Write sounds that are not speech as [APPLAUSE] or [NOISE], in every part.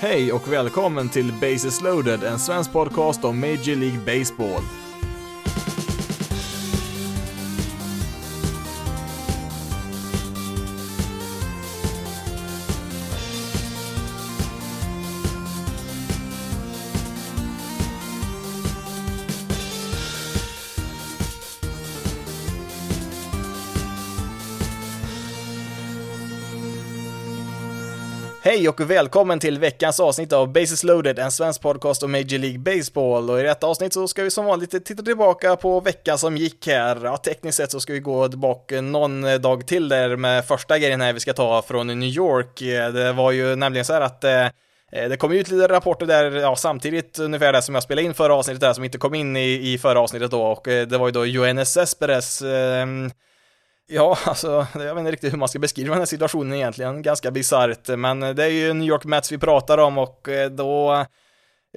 Hej och välkommen till Bases loaded, en svensk podcast om Major League Baseball. Hej och välkommen till veckans avsnitt av Bases loaded, en svensk podcast om Major League Baseball. Och i detta avsnitt så ska vi som vanligt titta tillbaka på veckan som gick här. Ja, tekniskt sett så ska vi gå tillbaka någon dag till där med första grejen här vi ska ta från New York. Det var ju nämligen så här att eh, det kom ut lite rapporter där, ja, samtidigt ungefär det som jag spelade in förra avsnittet där, som inte kom in i, i förra avsnittet då, och eh, det var ju då UNS Esperes eh, Ja, alltså, jag vet inte riktigt hur man ska beskriva den här situationen egentligen, ganska bisarrt, men det är ju New York Mets vi pratar om och eh, då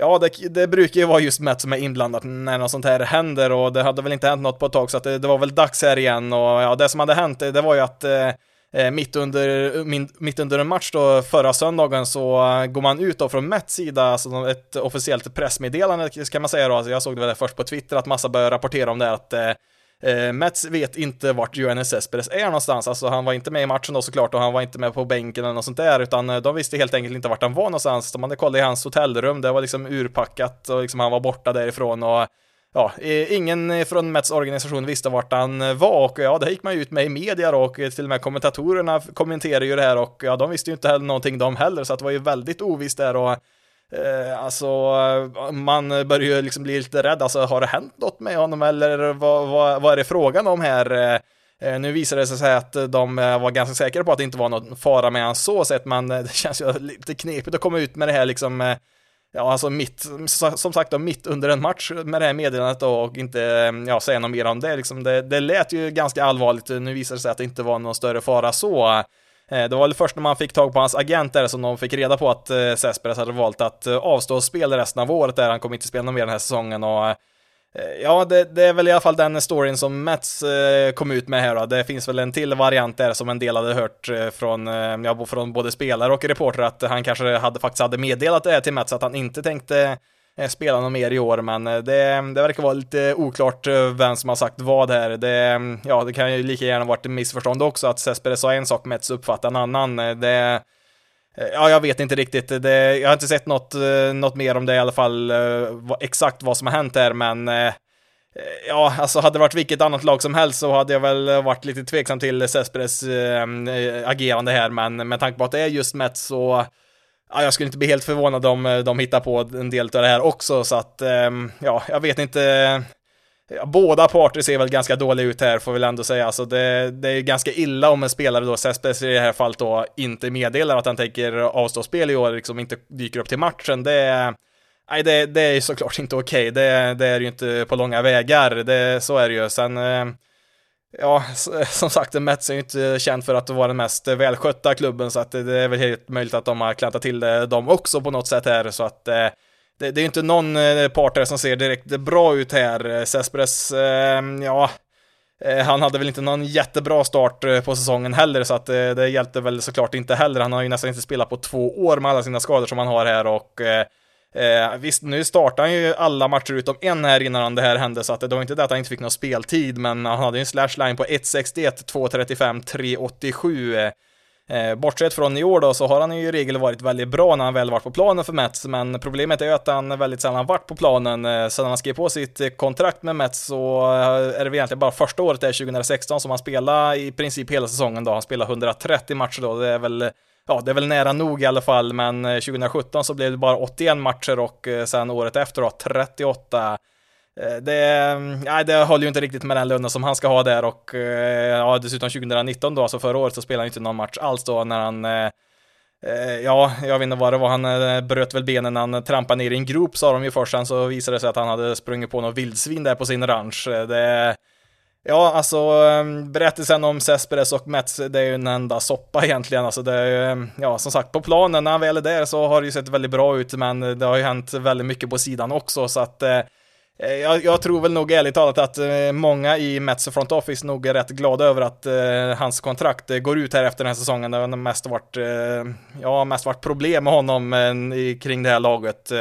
Ja, det, det, brukar ju vara just Mets som är inblandat när något sånt här händer och det hade väl inte hänt något på ett tag så att det, det var väl dags här igen. Och ja, det som hade hänt det var ju att eh, eh mitt, under, min, mitt under en match då förra söndagen så eh, går man ut då från Mets sida, alltså ett officiellt pressmeddelande kan man säga då, alltså jag såg det väl först på Twitter att massa började rapportera om det att eh, Eh, Mets vet inte vart Johannes Cespedes är någonstans, alltså han var inte med i matchen då såklart och han var inte med på bänken eller något sånt där, utan eh, de visste helt enkelt inte vart han var någonstans. De hade kollat i hans hotellrum, det var liksom urpackat och liksom han var borta därifrån och ja, eh, ingen från Mets organisation visste vart han eh, var och ja, det gick man ju ut med i media då och till och med kommentatorerna kommenterade ju det här och ja, de visste ju inte heller någonting de heller, så att det var ju väldigt ovisst där och Eh, alltså, man börjar ju liksom bli lite rädd, alltså har det hänt något med honom eller vad, vad, vad är det frågan om här? Eh, eh nu visade det sig att de eh, var ganska säkra på att det inte var någon fara med hans så sett, men [LAUGHS] det känns ju lite knepigt att komma ut med det här liksom, eh, ja alltså mitt, som sagt då, mitt under en match med det här meddelandet då och inte, ja, säga något mer om det liksom. Det, det lät ju ganska allvarligt, nu visade det sig att det inte var någon större fara så. Eh, det var väl först när man fick tag på hans agent där som de fick reda på att eh, Cespedes hade valt att eh, avstå spel resten av året där han kommer inte spela någon mer den här säsongen och eh, Ja, det, det, är väl i alla fall den storyn som Mets kom ut med här då. Det finns väl en till variant där som en del hade hört från, ja, från både spelare och reporter att han kanske hade, faktiskt hade meddelat det här till Mets att han inte tänkte Eh, spela något mer i år, men eh, det, det verkar vara lite oklart eh, vem som har sagt vad här. Det, mm, ja, det kan ju lika gärna varit ett missförstånd också, att Cesperes sa en sak, Mets uppfattar en annan. Det, Ja, jag vet inte riktigt. Det, jag har inte sett något, något mer om det i alla fall, exakt vad som har hänt här, men ja, alltså hade det varit vilket annat lag som helst så hade jag väl varit lite tveksam till Cesperes äh, agerande här, men med tanke på att det är just Mets så ja, jag skulle inte bli helt förvånad om eh, de hittar på en del av det här också, så att ehm, ja, jag vet inte. Båda parter ser väl ganska dåliga ut här, får vi väl ändå säga. Alltså det, det är ganska illa om en spelare då, Cespedes i det här fallet då, inte meddelar att han tänker avstå spel i år, liksom inte dyker upp till matchen. Det, nej, det, det är såklart inte okej. Okay. Det, det är ju inte på långa vägar. Det, så är det ju. Sen eh, Ja, [LAUGHS] som sagt, Mets är ju inte känd för att vara den mest välskötta klubben, så att det är väl helt möjligt att de har klantat till det, de också på något sätt här, så att eh, det, det är ju inte någon eh, part här som ser direkt bra ut här. Cespedes, eh, ja, eh, han hade väl inte någon jättebra start eh, på säsongen heller, så att det hjälpte väl såklart inte heller. Han har ju nästan inte spelat på två år med alla sina skador som han har här och Eh, visst, nu startar han ju alla matcher utom en här innan det här hände, så att det var inte det att han inte fick någon speltid, men han hade ju en slashline på 1.61, 2.35, 3.87. Eh, bortsett från i år då så har han ju i regel varit väldigt bra när han väl varit på planen för Mets, men problemet är ju att han väldigt sällan varit på planen. Eh, sedan han skrev på sitt eh, kontrakt med Mets så eh, är det väl egentligen bara första året, där 2016, som han spelade i princip hela säsongen då. Han spelade 130 matcher då, det är väl ja, det är väl nära nog i alla fall, men eh, 2017 så blev det bara 81 matcher och sen året efter då 38. Eh, det, mm, nej, det håller ju inte riktigt med den lönen som han ska ha där och eh, ja, dessutom 2019 då, alltså förra året så spelade han inte någon match alls då när han eh, Ja, jag vet inte vad det var, han bröt väl benen när han trampade ner i en grop sa de ju först, sen så visade det sig att han hade sprungit på något vildsvin där på sin ranch. Det, Ja, alltså mm, berättelsen om Cespedes och Mets, det är ju en enda soppa egentligen. Alltså det är, mm, ja, som sagt, på planen när han väl är där så har det ju sett väldigt bra ut, men det har ju hänt väldigt mycket på sidan också, så att Eh, Eh, jag, jag, tror väl nog ärligt talat att eh, många i Mets Front Office nog är rätt glada över att eh, hans kontrakt eh, går ut här efter den här säsongen. Det har mest varit, ja, mest varit problem med honom kring det här laget.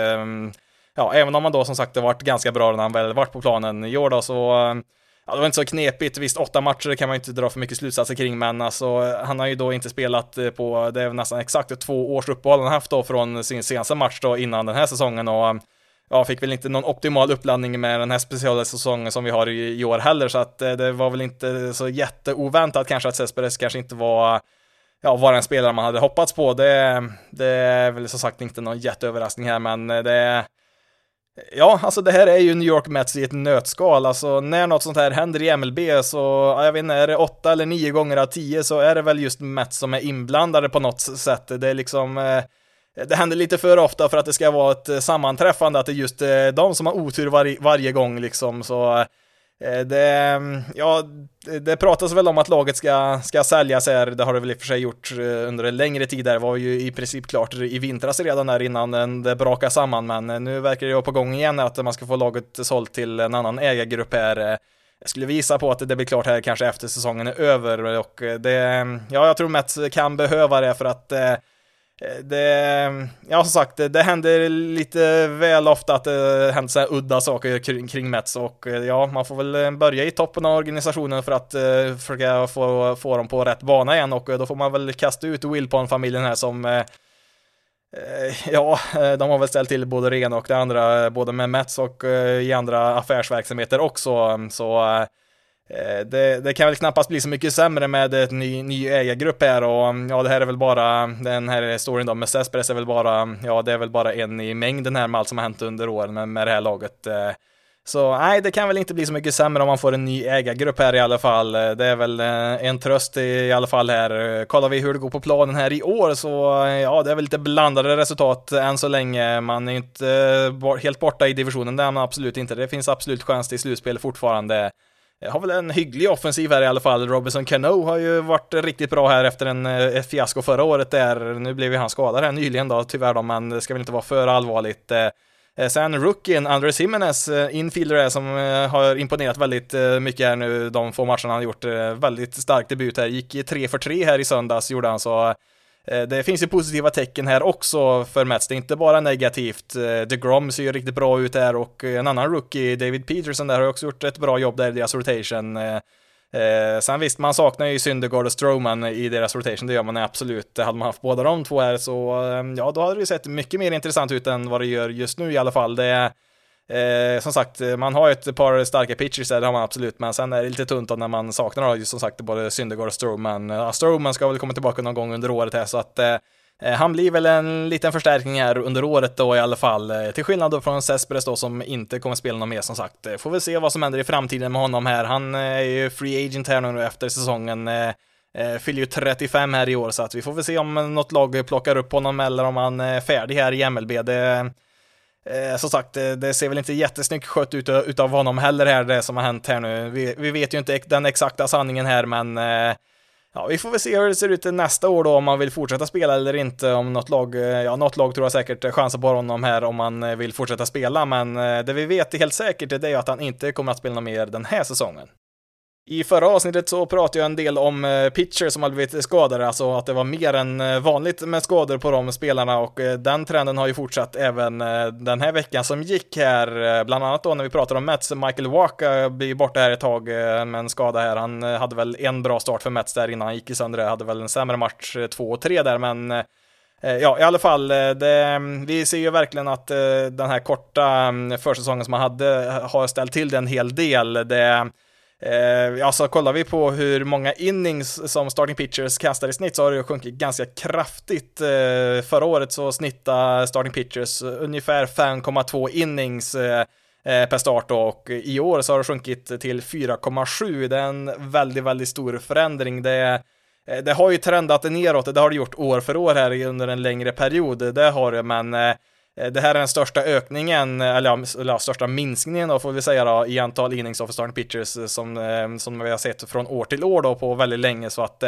ja, även om han då som sagt har varit ganska bra när han väl varit på planen i år då, så Ja, det var inte så knepigt, visst åtta matcher kan man ju inte dra för mycket slutsatser kring, men alltså han har ju då inte spelat på, det är nästan exakt två års uppehåll han haft då från sin senaste match då innan den här säsongen och ja, fick väl inte någon optimal uppladdning med den här speciella säsongen som vi har i, i år heller, så att eh, det var väl inte så jätteoväntat kanske att Cespedes kanske inte var ja, var en spelare man hade hoppats på. Det, det är väl som sagt inte någon jätteöverraskning här, men eh, det Ja, alltså det här är ju New York Mets i ett nötskal. Alltså när något sånt här händer i MLB så, jag vet inte, är det åtta eller nio gånger av tio så är det väl just Mets som är inblandade på något sätt. Det är liksom, eh, det händer lite för ofta för att det ska vara ett eh, sammanträffande, att det är just eh, de som har otur var, varje gång liksom, så eh, det, ja, det pratas väl om att laget ska, ska säljas här, det har det väl i och för sig gjort under en längre tid där, det var ju i princip klart i vintras redan där innan det brakade samman, men nu verkar det vara på gång igen att man ska få laget sålt till en annan ägargrupp här. Jag skulle visa på att det blir klart här kanske efter säsongen är över och det, ja, jag tror Mets kan behöva det för att Eh, Eh, det, ja som sagt, det, det händer lite väl ofta att det händer så här udda saker kring, kring Mets och eh, ja, man får väl eh, börja i toppen av organisationen för att uh, försöka få, få dem på rätt bana igen och då får man väl kasta ut Wilpon-familjen här som uh, Ja, de har väl ställt till både det ena och det andra, både med Mets och i andra affärsverksamheter också, så Eh, det, det, kan väl knappast bli så mycket sämre med ett ny, ny ägargrupp här och mm, ja, det här är väl bara, den här storyn då med Cespedes är väl bara, ja, det är väl bara en i mängden här med allt som har hänt under åren med, med det här laget. Eh, så nej, det kan väl inte bli så mycket sämre om man får en ny ägargrupp här i alla fall. Eh, det är väl en tröst i alla fall här. Kollar vi hur det går på planen här i år så ja, det är väl lite blandade resultat än så länge. Man är inte helt borta i divisionen, det är man absolut inte. Det finns absolut chans till slutspel fortfarande. Jag har väl en hygglig offensiv här i alla fall. Robinson Cano har ju varit riktigt bra här efter en, eh, ett fiasko förra året där. Nu blev ju han skadad här nyligen då, tyvärr då, men det ska väl inte vara för allvarligt. Eh, sen rookien Andres Jimenez, infielder som har imponerat väldigt mycket här nu de få matcherna han har gjort. Väldigt stark debut här, gick 3 för 3 här i söndags gjorde han så Eh, det finns ju positiva tecken här också för Mets, det är inte bara negativt. Eh, DeGrom ser ju riktigt bra ut där och eh, en annan rookie, David Peterson, där har också gjort ett bra jobb där i deras rotation. Eh, sen visst, man saknar ju Syndergaard och Stroman i deras rotation, det gör man absolut. Hade man haft båda de två här så, ja, då hade det ju sett mycket mer intressant ut än vad det gör just nu i alla fall. Det Eh, som sagt, eh, man har ju ett par starka pitchers där, det har man absolut, men sen är det lite tunt när man saknar just som sagt både Syndergaard och Stroman. Ja, Stroman ska väl komma tillbaka någon gång under året här, så att eh, eh, han blir väl en liten förstärkning här under året då i alla fall, eh, till skillnad då från Cespedes då som inte kommer spela någon mer som sagt. Får vi se vad som händer i framtiden med honom här. Han är ju free agent här nu efter säsongen. Fyller ju 35 här i år så att vi får väl se om något lag plockar upp honom eller om han är färdig här i MLB. Det, Eh, som sagt, det, det, ser väl inte jättesnyggt skött ut utav honom heller här, det som har hänt här nu. Vi, vi vet ju inte den exakta sanningen här, men eh, ja, vi får väl se hur det ser ut nästa år då, om man vill fortsätta spela eller inte. Om något lag, eh, ja, något lag tror jag säkert chansar på honom här om man eh, vill fortsätta spela, men eh, det vi vet helt säkert är det att han inte kommer att spela något mer den här säsongen. I förra avsnittet så pratade jag en del om pitchers pitcher som hade blivit skadade, alltså att det var mer än eh, vanligt med skador på de spelarna och eh, den trenden har ju fortsatt även den här veckan som gick här, bland annat då när vi pratade om Mets, Michael Waka blir borta här ett tag med en skada här, han hade väl en bra start för Mets där innan han gick i sönder, hade väl en sämre match två och tre där, men Ja, i alla fall, det, mm, vi ser ju verkligen att den här korta mm, försäsongen som man hade har ställt till det en hel del. Det, Eh, alltså kollar vi på hur många innings som starting pitchers kastar i snitt så har det sjunkit ganska kraftigt. Eh, förra året så snittade starting pitchers ungefär 5,2 innings eh, eh, per start och i år så har det sjunkit till 4,7. Det är en väldigt, väldigt stor förändring. Det, eh, det har ju trendat neråt, det har det gjort år för år här under en längre period, det har det, men Eh, Eh, det här är den största ökningen, eh, eller, eller största minskningen då får vi säga då, i antal innings of starting pitchers eh, som, som vi har sett från år till år då på väldigt länge. Så att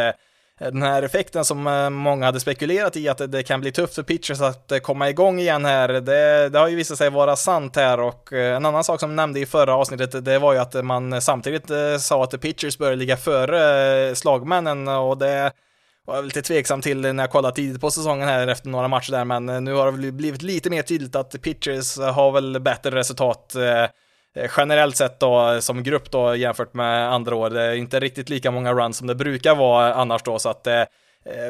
den här effekten som många hade spekulerat i att det kan bli tufft för pitchers att komma igång igen här, det, det har ju visat sig vara sant här. Och en annan sak som nämnde i förra avsnittet, det var ju att man samtidigt sa att pitchers började ligga före slagmännen. Och det var jag lite tveksam till när jag kollade tidigt på säsongen här efter några matcher där, men eh, nu har det blivit lite mer tydligt att pitchers har väl bättre resultat eh, eh, generellt sett då som grupp då jämfört med andra år. Det är inte riktigt lika många runs som det brukar vara annars då, så att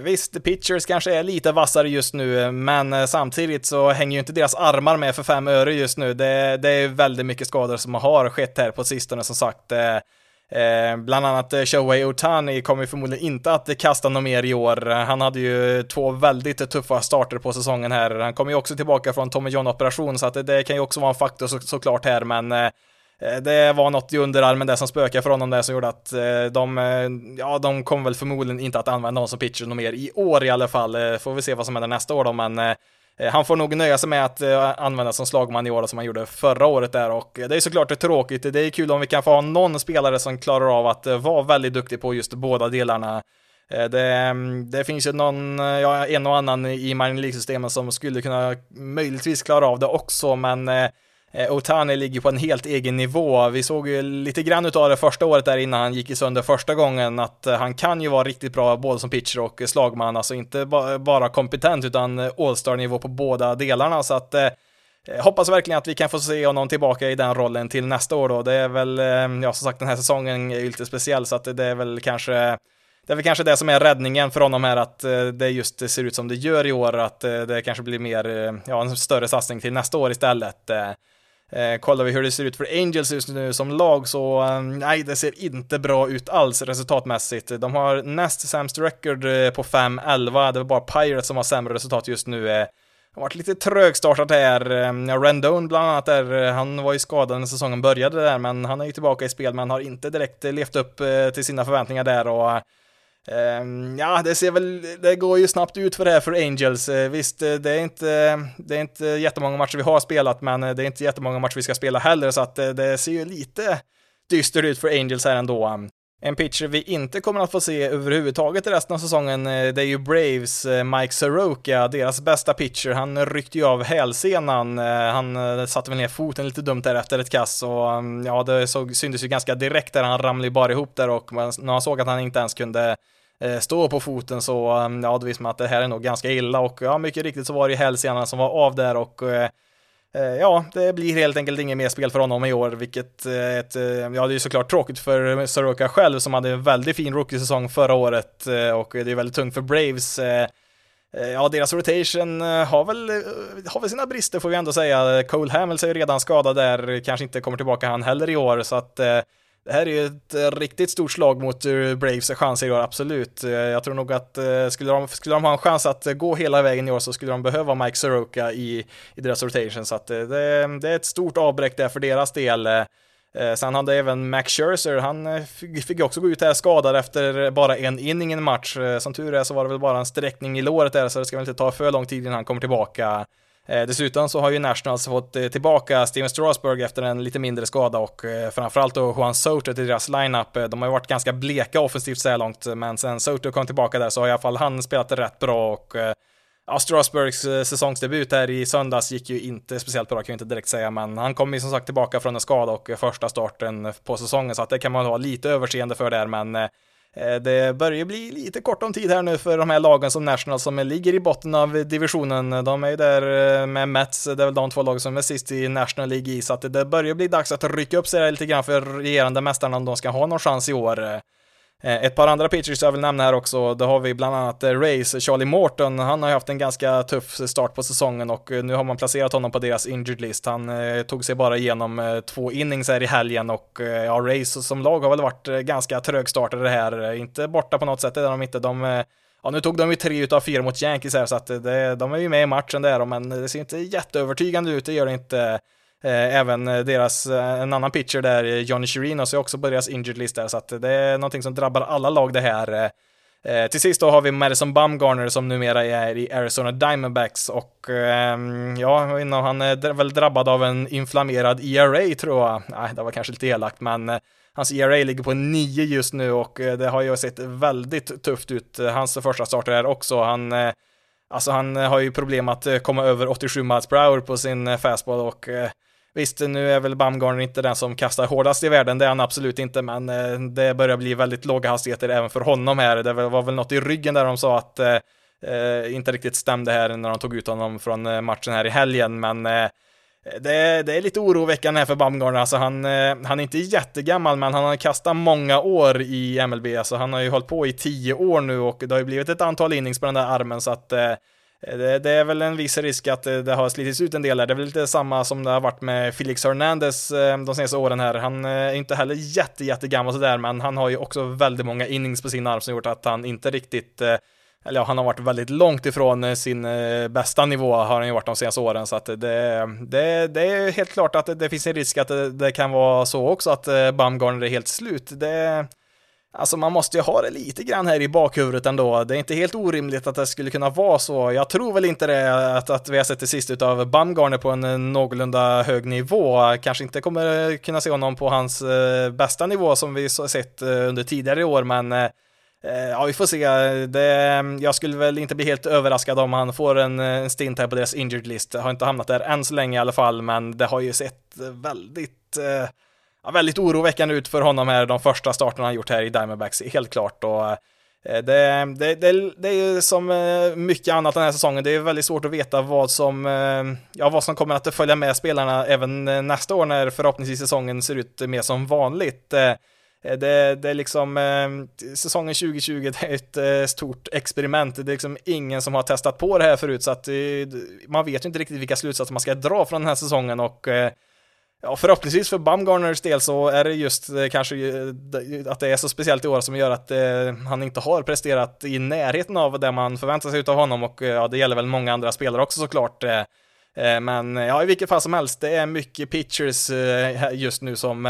visst, pitchers kanske är lite vassare just nu, men samtidigt så hänger ju inte deras armar med för fem öre just nu. Det, det är väldigt mycket skador som har skett här på sistone som sagt. Eh, bland annat eh, Shohei Otani kommer förmodligen inte att kasta något mer i år. Han hade ju två väldigt tuffa starter på säsongen här. Han kommer ju också tillbaka från Tommy John-operation, så att det, det, kan ju också vara en faktor så, såklart här, men Eh, eh det var något i underarmen där som spökade för honom där som gjorde att eh, de, ja, de kommer väl förmodligen inte att använda honom som pitcher något mer i år i alla fall. Får vi se vad som händer nästa år då, men Eh, han får nog nöja sig med att eh, användas som slagman i år som han gjorde förra året där och eh, det är såklart tråkigt. Det är kul om vi kan få ha någon spelare som klarar av att vara väldigt duktig på just båda delarna. Det, mm, det, finns ju någon, ja, en och annan i minor League-systemen som skulle kunna möjligtvis klara av det också, men Eh, Eh, Otani ligger på en helt egen nivå. Vi såg ju lite grann utav det första året där innan han gick i sönder första gången att eh, han kan ju vara riktigt bra både som pitcher och slagman, alltså inte bara kompetent utan eh, all-star nivå på båda delarna så att hoppas verkligen att vi kan få se honom tillbaka i den rollen till nästa år då. Det är väl, ja som sagt den här säsongen är ju lite speciell så att det är väl kanske det är väl kanske det som är räddningen för honom här, att det just ser ut som det gör i år, att det kanske blir mer, ja, en större satsning till nästa år istället. Eh, kollar vi hur det ser ut för Angels just nu som lag så eh, nej, det ser inte bra ut alls resultatmässigt. De har näst sämst record eh, på 5-11, det var bara Pirates som har sämre resultat just nu. Eh, har varit lite trögstartat här. Ehm, Rendon bland annat där, eh, han var ju skadad när säsongen började där, men han är ju tillbaka i spel, men har inte direkt eh, levt upp till sina förväntningar där och Ehm, ja, det ser väl, det går ju snabbt ut för det här för Angels. Eh, visst, eh, det är, inte, det är inte jättemånga matcher vi har spelat, men eh, det är inte jättemånga matcher vi ska spela heller, så att det ser ju lite dystert ut för Angels här ändå. En pitcher vi inte kommer att få se överhuvudtaget i resten av säsongen, eh, det är ju Braves eh, Mike Soroka, deras bästa pitcher. Han ryckte ju av hälsenan, eh, han satte väl ner foten lite dumt där efter ett kast och mm, ja, det såg, syntes ju ganska direkt där han ramlade ju bara ihop där och när han såg att han inte ens kunde stå på foten så, mm, ja, då visste man att det här är nog ganska illa och ja, mycket riktigt så var det ju hälsenan som var av där och Eh, ja, det blir helt enkelt inget mer spel för honom i år, vilket eh, ett, eh, ja det är såklart tråkigt för Soroka själv som hade en väldigt fin rookie-säsong förra året och det är väldigt tungt för Braves. Ja, deras rotation har väl, har väl sina brister får vi ändå säga. Cole Hamels är ju redan skadad där, kanske inte kommer tillbaka han heller i år, så att det här är ju ett eh, riktigt stort slag mot eh, Braves chanser i år, absolut. Eh, jag tror nog att skulle de, skulle de ha en chans att gå hela vägen i år så skulle de behöva Mike Soroka i, i deras rotation, så att det, det är ett stort avbräck där för deras del. Sen hade även Max Scherzer, han fick också gå ut här skadad efter bara en inning i en match. Som tur är så var det väl bara en sträckning i låret där, så det ska väl inte ta för lång tid innan han kommer tillbaka. Eh, dessutom så har ju Nationals fått eh, tillbaka Steven Strasburg efter en lite mindre skada och eh, framförallt då Juan Soto till deras lineup. De har ju varit ganska bleka offensivt så här långt, men sen Soto kom tillbaka där så har i alla fall han spelat rätt bra och Ja, Strasburgs säsongsdebut här i söndags gick ju inte speciellt bra, kan jag inte direkt säga, men han kom ju som sagt tillbaka från en skada och första starten på säsongen, så att det kan man ha lite överseende för där, men Eh, det börjar bli lite kort om tid här nu för de här lagen som National som ligger i botten av divisionen. De är ju där eh, med Mets, det är väl de två lagen som är sist i National League i, så att det börjar bli dags att rycka upp sig lite grann för regerande mästarna om de ska ha någon chans i år. Eh, ett par andra pitchers jag vill nämna här också, då har vi bland annat eh, Rays, Charlie Morton, han har ju haft en ganska tuff start på säsongen och eh, nu har man placerat honom på deras injured list. Han tog sig bara igenom två innings här i helgen och ja, Rays som lag har väl varit ganska trögstartade här, inte borta på något sätt, det är de inte. De, ja, nu tog de ju tre utav fyra mot Yankees här så att det, de är ju med i matchen där, men det ser inte jätteövertygande ut, det gör det inte. Eh, även eh, deras, eh, en annan pitcher där, Johnny Chirinos, så är också på deras injured list där, så att det är någonting som drabbar alla lag det här. Eh, till sist då har vi Madison Bumgarner som numera är i Arizona Diamondbacks och eh, ja, han är väl drabbad av en inflammerad ERA tror jag. Nej, det var kanske lite elakt, men hans ERA ligger på 9 just nu och det har ju sett väldigt tufft ut. Hans första starter här också. Han, alltså han har ju problem att komma över 87 miles per hour på sin fastball och Visst, nu är väl Bamgarn inte den som kastar hårdast i världen, det är han absolut inte, men eh, det börjar bli väldigt låga hastigheter även för honom här. Det var väl något i ryggen där de sa att eh, eh, inte riktigt stämde här när de tog ut honom från eh, matchen här i helgen, men eh, det, det, är lite oroväckande här för Bamgarn, alltså han, eh, han är inte jättegammal men han har kastat många år i MLB, alltså han har ju hållit på i tio år nu och det har ju blivit ett antal innings på den där armen så att eh, Eh, det, det, är väl en viss risk att det, har slitits ut en del där. Det är väl lite samma som det har varit med Felix Hernandez eh, de senaste åren här. Han eh, är inte heller jätte, jättegammal sådär, men han har ju också väldigt många innings på sin arm som gjort att han inte riktigt eller ja, han har varit väldigt långt ifrån sin bästa nivå har han ju varit de senaste åren, så att det, det, det är helt klart att det, finns en risk att det, det kan vara så också att eh, är helt slut. Det, Alltså man måste ju ha det lite grann här i bakhuvudet ändå. Det är inte helt orimligt att det skulle kunna vara så. Jag tror väl inte det att, att vi har sett det sist utav Bumgarner på en eh, någorlunda hög nivå. Kanske inte kommer eh, kunna se honom på hans eh, bästa nivå som vi sett eh, under tidigare år, men eh, eh, ja, vi får se. Det, jag skulle väl inte bli helt överraskad om han får en, en stint här på deras injured list. Har inte hamnat där än så länge i alla fall, men det har ju sett väldigt, eh, ja, väldigt oroväckande ut för honom här, de första starterna han gjort här i Diamondbacks, helt klart. Och, eh, det, det, det, det är som eh, mycket annat den här säsongen, det är väldigt svårt att veta vad som, eh, ja, vad som kommer att följa med spelarna även nästa år när förhoppningsvis säsongen ser ut mer som vanligt. Det, det är liksom, säsongen 2020 det är ett stort experiment. Det är liksom ingen som har testat på det här förut, så att man vet ju inte riktigt vilka slutsatser man ska dra från den här säsongen och Ja, förhoppningsvis för Bumgarners del så är det just eh, kanske eh, att det är så speciellt i år som gör att eh, han inte har presterat i närheten av det man förväntar sig av honom och ja, det gäller väl många andra spelare också såklart. men ja, i vilket fall som helst, det är mycket pitchers just nu som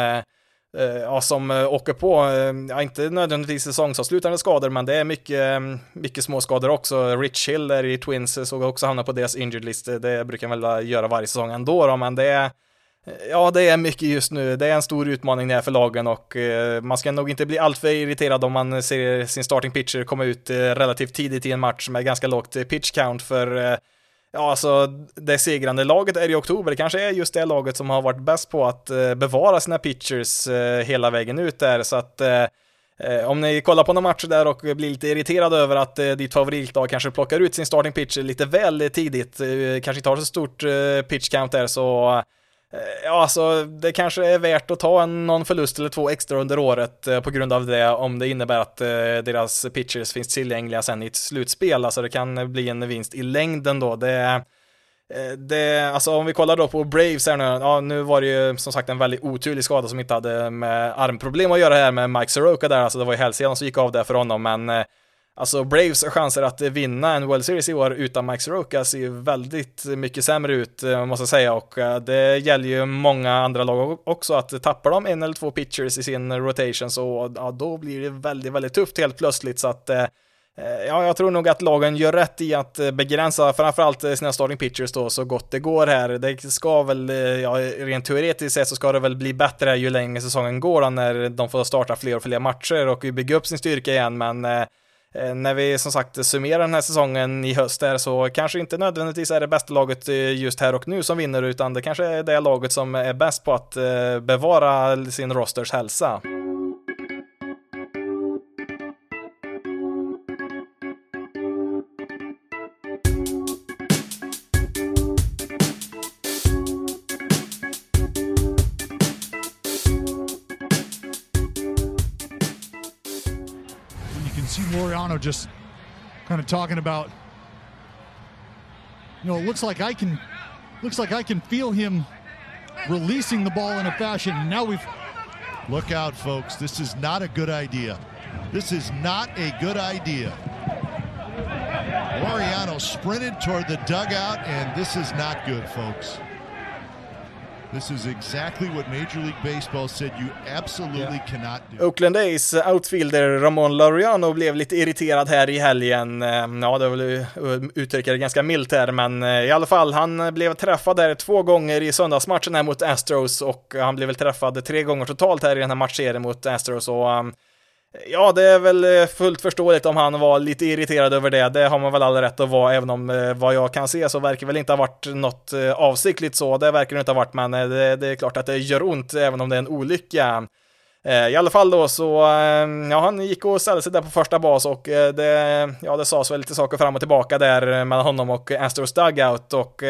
ja, som åker på, ja, inte nödvändigtvis säsongsavslutande skador, men det är mycket, mycket små skador också. Rich Hill där i Twins såg också hamna på deras injured list. Det brukar man väl göra varje säsong ändå då, men det är Ja, det är mycket just nu. Det är en stor utmaning det här för lagen och eh, man ska nog inte bli alltför irriterad om man ser sin starting pitcher komma ut eh, relativt tidigt i en match med ganska lågt eh, pitch count för Ja, alltså det segrande laget är i oktober. Det kanske är just det laget som har varit bäst på att bevara sina pitchers hela vägen ut där. Så att om ni kollar på några matcher där och blir lite irriterade över att ditt favoritlag kanske plockar ut sin starting pitcher lite väl tidigt, kanske inte har så stort pitch count där, så Eh, ja, alltså det kanske är värt att ta en, någon förlust eller två extra under året eh, på grund av det, om det innebär att eh, deras pitchers finns tillgängliga sen i ett slutspel. Alltså det kan bli en vinst i längden då. Det, eh, det, alltså om vi kollar då på Braves här nu, ja nu var det ju som sagt en väldigt oturlig skada som inte hade med armproblem att göra här med Mike Soroka där, alltså det var ju hälsenan som gick av där för honom, men eh, Alltså Braves chanser att vinna en World Series i år utan Mike Soroka ser ju väldigt mycket sämre ut, eh, måste jag säga, och eh, det gäller ju många andra lag också, att tappar de en eller två pitchers i sin rotation så ja, då blir det väldigt, väldigt tufft helt plötsligt, så att eh, Ja, jag tror nog att lagen gör rätt i att begränsa framförallt sina starting pitchers då så gott det går här. Det ska väl, ja, rent teoretiskt sett så ska det väl bli bättre ju längre säsongen går då, när de får starta fler och fler matcher och bygga upp sin styrka igen, men Eh, Eh, när vi som sagt summerar den här säsongen i höst där så kanske inte nödvändigtvis är det bästa laget eh, just här och nu som vinner utan det kanske är det laget som är bäst på att eh, bevara sin rosters hälsa. Just kind of talking about, you know, it looks like I can, looks like I can feel him releasing the ball in a fashion. Now we've. Look out, folks. This is not a good idea. This is not a good idea. Laureano sprinted toward the dugout, and this is not good, folks. This is exactly what Major League Baseball said you absolutely yeah. cannot do. Oakland A's outfielder Ramon Laureano blev lite irriterad här i helgen. Ehm, ja, det var väl uttrycka det ganska milt här, men eh, i alla fall, han blev träffad där två gånger i söndagsmatchen här mot Astros och han blev väl träffad tre gånger totalt här i den här matchserien mot Astros och um, Ja, det är väl eh, fullt förståeligt om han var lite irriterad över det. Det har man väl all rätt att vara, även om eh, vad jag kan se så verkar väl inte ha varit något eh, avsiktligt så. Det verkar det inte ha varit, men det, det är klart att det gör ont, även om det är en olycka. I alla fall då så, ja han gick och ställde sig där på första bas och det, ja det sades väl lite saker fram och tillbaka där mellan honom och Astros Dugout och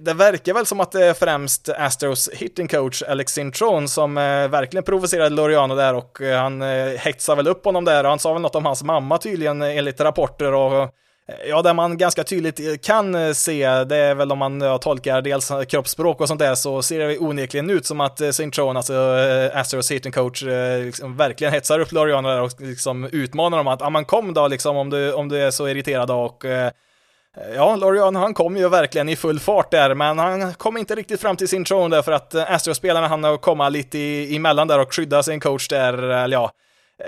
det verkar väl som att det är främst Astros hitting coach Alex Cintron som eh, verkligen provocerade Loriano där och eh, han eh, hetsade väl upp honom där och han sa väl något om hans mamma tydligen eh, enligt rapporter och Ja, det man ganska tydligt kan se, det är väl om man ja, tolkar dels kroppsspråk och sånt där, så ser det onekligen ut som att St. John, alltså Astros hitting coach, liksom, verkligen hetsar upp Loriano där och liksom utmanar dem att, ja men kom då liksom om du, om du är så irriterad och Eh, ja, Lorian han kom ju verkligen i full fart där, men han kom inte riktigt fram till sin tron där för att eh, Astros-spelarna hann komma lite i, emellan där och skydda sin coach där, eh, eller ja,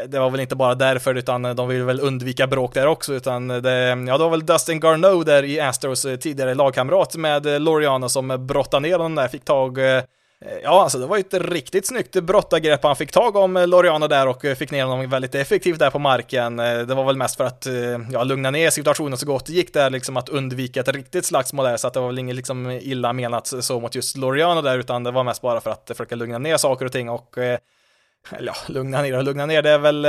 det var väl inte bara därför, utan de vill väl undvika bråk där också, utan det, ja, det var väl Dustin Garneau där i Astros tidigare lagkamrat med Loriano som brottade ner honom där, fick tag Eh, ja, alltså det var ju ett riktigt snyggt brottargrepp han fick tag om eh, Loriano där och eh, fick ner honom väldigt effektivt där på marken. Det var väl mest för att ja, lugna ner situationen så gott det gick där, liksom att undvika ett riktigt slagsmål där, så att det var väl inget liksom illa menat så mot just Loriano där, utan det var mest bara för att försöka lugna ner saker och ting och eller ja, lugna ner och lugna ner, det är väl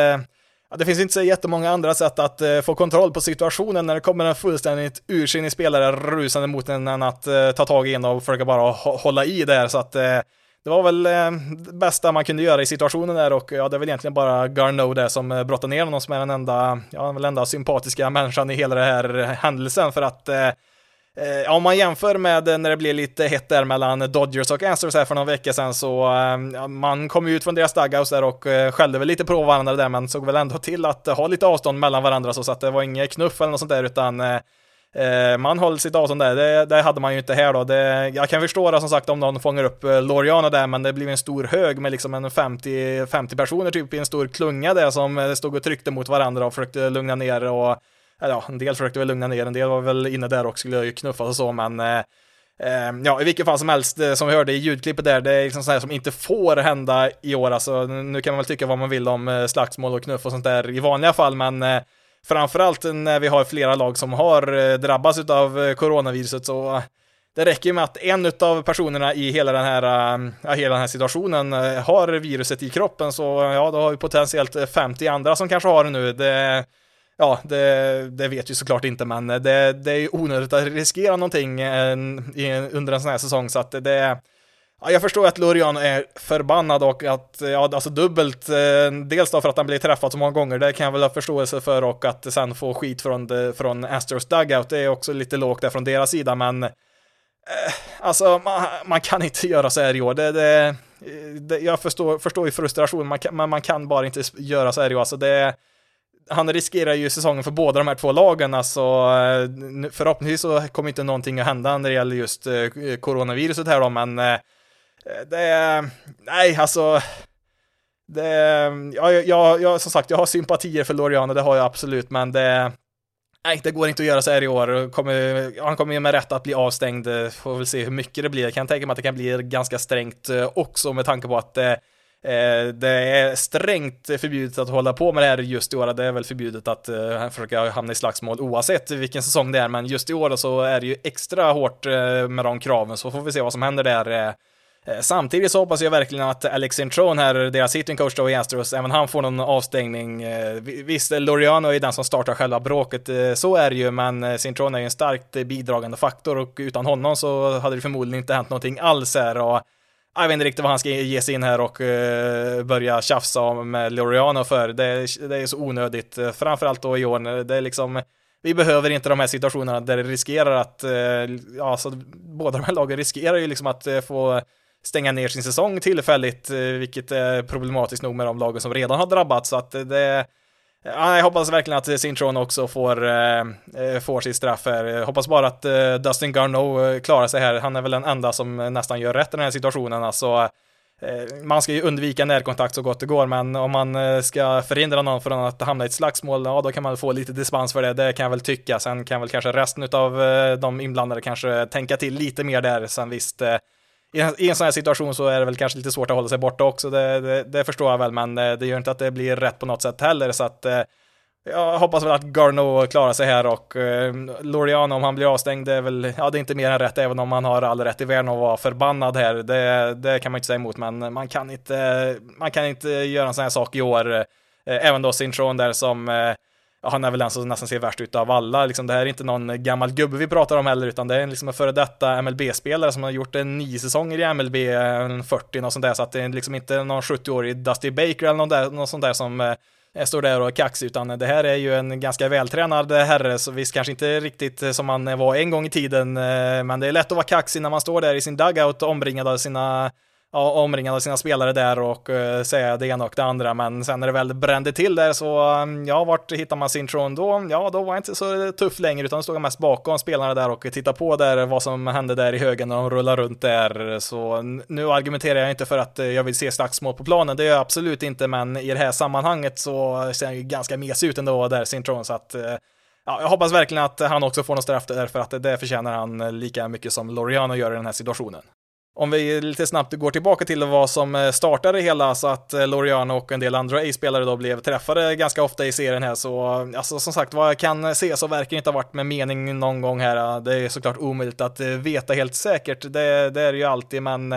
det finns inte så jättemånga andra sätt att eh, få kontroll på situationen när det kommer en fullständigt ursinnig spelare rusande mot en än att eh, ta tag i en och försöka bara hålla i där. Så att eh, det var väl eh, det bästa man kunde göra i situationen där och ja, det är väl egentligen bara Garneau där som eh, brottade ner honom som är den enda, ja, den enda sympatiska människan i hela den här händelsen för att eh, Eh, om man jämför med eh, när det blev lite hett där mellan Dodgers och Astros här för någon vecka sedan så eh, man kom ut från deras dugouts där och eh, skällde väl lite på varandra där men såg väl ändå till att eh, ha lite avstånd mellan varandra så att det var inget knuff eller något sånt där utan eh, man höll sitt avstånd där, det, det, hade man ju inte här då. Det, jag kan förstå det som sagt om någon fångar upp Loriana där, men det blev en stor hög med liksom en 50, 50 personer typ i en stor klunga där som stod och tryckte mot varandra och försökte lugna ner och ja, en del försökte väl lugna ner, en del var väl inne där och skulle knuffas och så, men eh, eh, ja, i vilket fall som helst, eh, som vi hörde i ljudklippet där, det är liksom sånt som inte får hända i år. Alltså, nu kan man väl tycka vad man vill om eh, slagsmål och knuff och sånt där i vanliga fall, men framförallt när vi har flera lag som har drabbats av coronaviruset så det räcker ju med att en av personerna i hela den här, ja, hela den här situationen har viruset i kroppen så ja, då har vi potentiellt 50 andra som kanske har det nu. Det, ja, det, det, vet vi såklart inte, men det, det är onödigt att riskera någonting eh, under en sån här säsong, så att det Ja, jag förstår att Lurian är förbannad och att, ja, alltså dubbelt, eh, dels då för att han blir träffad så många gånger, det kan jag väl ha förståelse för och att sen få skit från, från Astros dugout, det är också lite lågt där från deras sida, men eh, alltså man, man, kan inte [LAUGHS] göra så här i år, det, det, det jag förstår, förstår ju frustrationen, men man kan bara inte göra så här i år, alltså det han riskerar ju säsongen för båda de här två lagen, alltså eh, förhoppningsvis så kommer inte någonting att hända när det gäller just eh, coronaviruset här då, men eh, det är, nej alltså, det, ja, jag, jag, som sagt, jag har sympatier för Loriano, det har jag absolut, men det, nej, det går inte att göra så här i år. Kommer, han kommer ju med rätt att bli avstängd, får väl se hur mycket det blir. Jag kan tänka mig att det kan bli ganska strängt också med tanke på att Eh, det är strängt förbjudet att hålla på med det här just i år. Det är väl förbjudet att eh, försöka hamna i slagsmål oavsett vilken säsong det är, men just i år så är det ju extra hårt eh, med de kraven, så får vi se vad som händer där. Samtidigt så hoppas jag verkligen att Alex Intron här, deras hitting coach då i Astros, även han får någon avstängning. Visst, Loriano är den som startar själva bråket, så är det ju, men Cintron är ju en starkt bidragande faktor och utan honom så hade det förmodligen inte hänt någonting alls här. Och jag vet inte riktigt vad han ska ge sig in här och uh, börja tjafsa med Loriano för. Det, det är så onödigt, eh, framförallt då i år. när Det är liksom, vi behöver inte de här situationerna där det riskerar att, eh, ja, så båda de här lagen riskerar ju liksom att få stänga ner sin säsong tillfälligt, vilket är problematiskt nog med de lagen som redan har drabbats. Så att det, Ja, jag hoppas verkligen att Sintron också får, eh, får sitt straff här. Jag hoppas bara att eh, Dustin Garneau eh, klarar sig här. Han är väl den enda som eh, nästan gör rätt i den här situationen. Alltså, eh, man ska ju undvika närkontakt så gott det går, men om man ska förhindra någon från att hamna i ett slagsmål, ja då kan man få lite dispens för det, det kan jag väl tycka. Sen kan väl kanske resten av de inblandade kanske tänka till lite mer där. Sen visst, i en sån här situation så är det väl kanske lite svårt att hålla sig borta också, det, det, det förstår jag väl, men eh, det gör inte att det blir rätt på något sätt heller, så att eh, jag hoppas väl att Garno klarar sig här och eh, Loriano om han blir avstängd, det är väl, ja det är inte mer än rätt även om man har all rätt i världen att vara förbannad här. Det, det kan man inte säga emot, men man kan inte, man kan inte göra en sån här sak i år. Eh, även då Sintron där som, eh, han är väl den som nästan ser värst ut av alla. Liksom, det här är inte någon gammal gubbe vi pratar om heller, utan det är liksom en före detta MLB-spelare som har gjort en nio säsonger i MLB, en 40 och sånt där, så att det är liksom inte någon 70-årig Dusty Baker eller någon, där, någon sånt där som eh, står där och är kaxig, utan det här är ju en ganska vältränad herre, så visst kanske inte riktigt som man var en gång i tiden, eh, men det är lätt att vara kaxig när man står där i sin dugout omringad av sina omringad av sina spelare där och eh, säga det ena och det andra, men sen när det väl brände till där så, mm, ja, vart hittar man sin tron då? Ja, då var jag inte så tuff längre, utan då stod jag mest bakom spelarna där och tittade på där vad som hände där i högen när de rullade runt där. Så nu argumenterar jag inte för att eh, jag vill se slagsmål på planen, det gör jag absolut inte, men i det här sammanhanget så ser han ju ganska mesig ut ändå där, sin tron, så att eh, Ja, jag hoppas verkligen att han också får något straff där, för att det förtjänar han lika mycket som Loriano gör i den här situationen. Om vi lite snabbt går tillbaka till vad som eh, startade hela så att eh, Loriano och en del andra A-spelare då blev träffade ganska ofta i serien här så eh, alltså som sagt vad jag kan se så verkar det inte ha varit med mening någon gång här. Det är såklart omöjligt att veta helt säkert. Det, det är det ju alltid men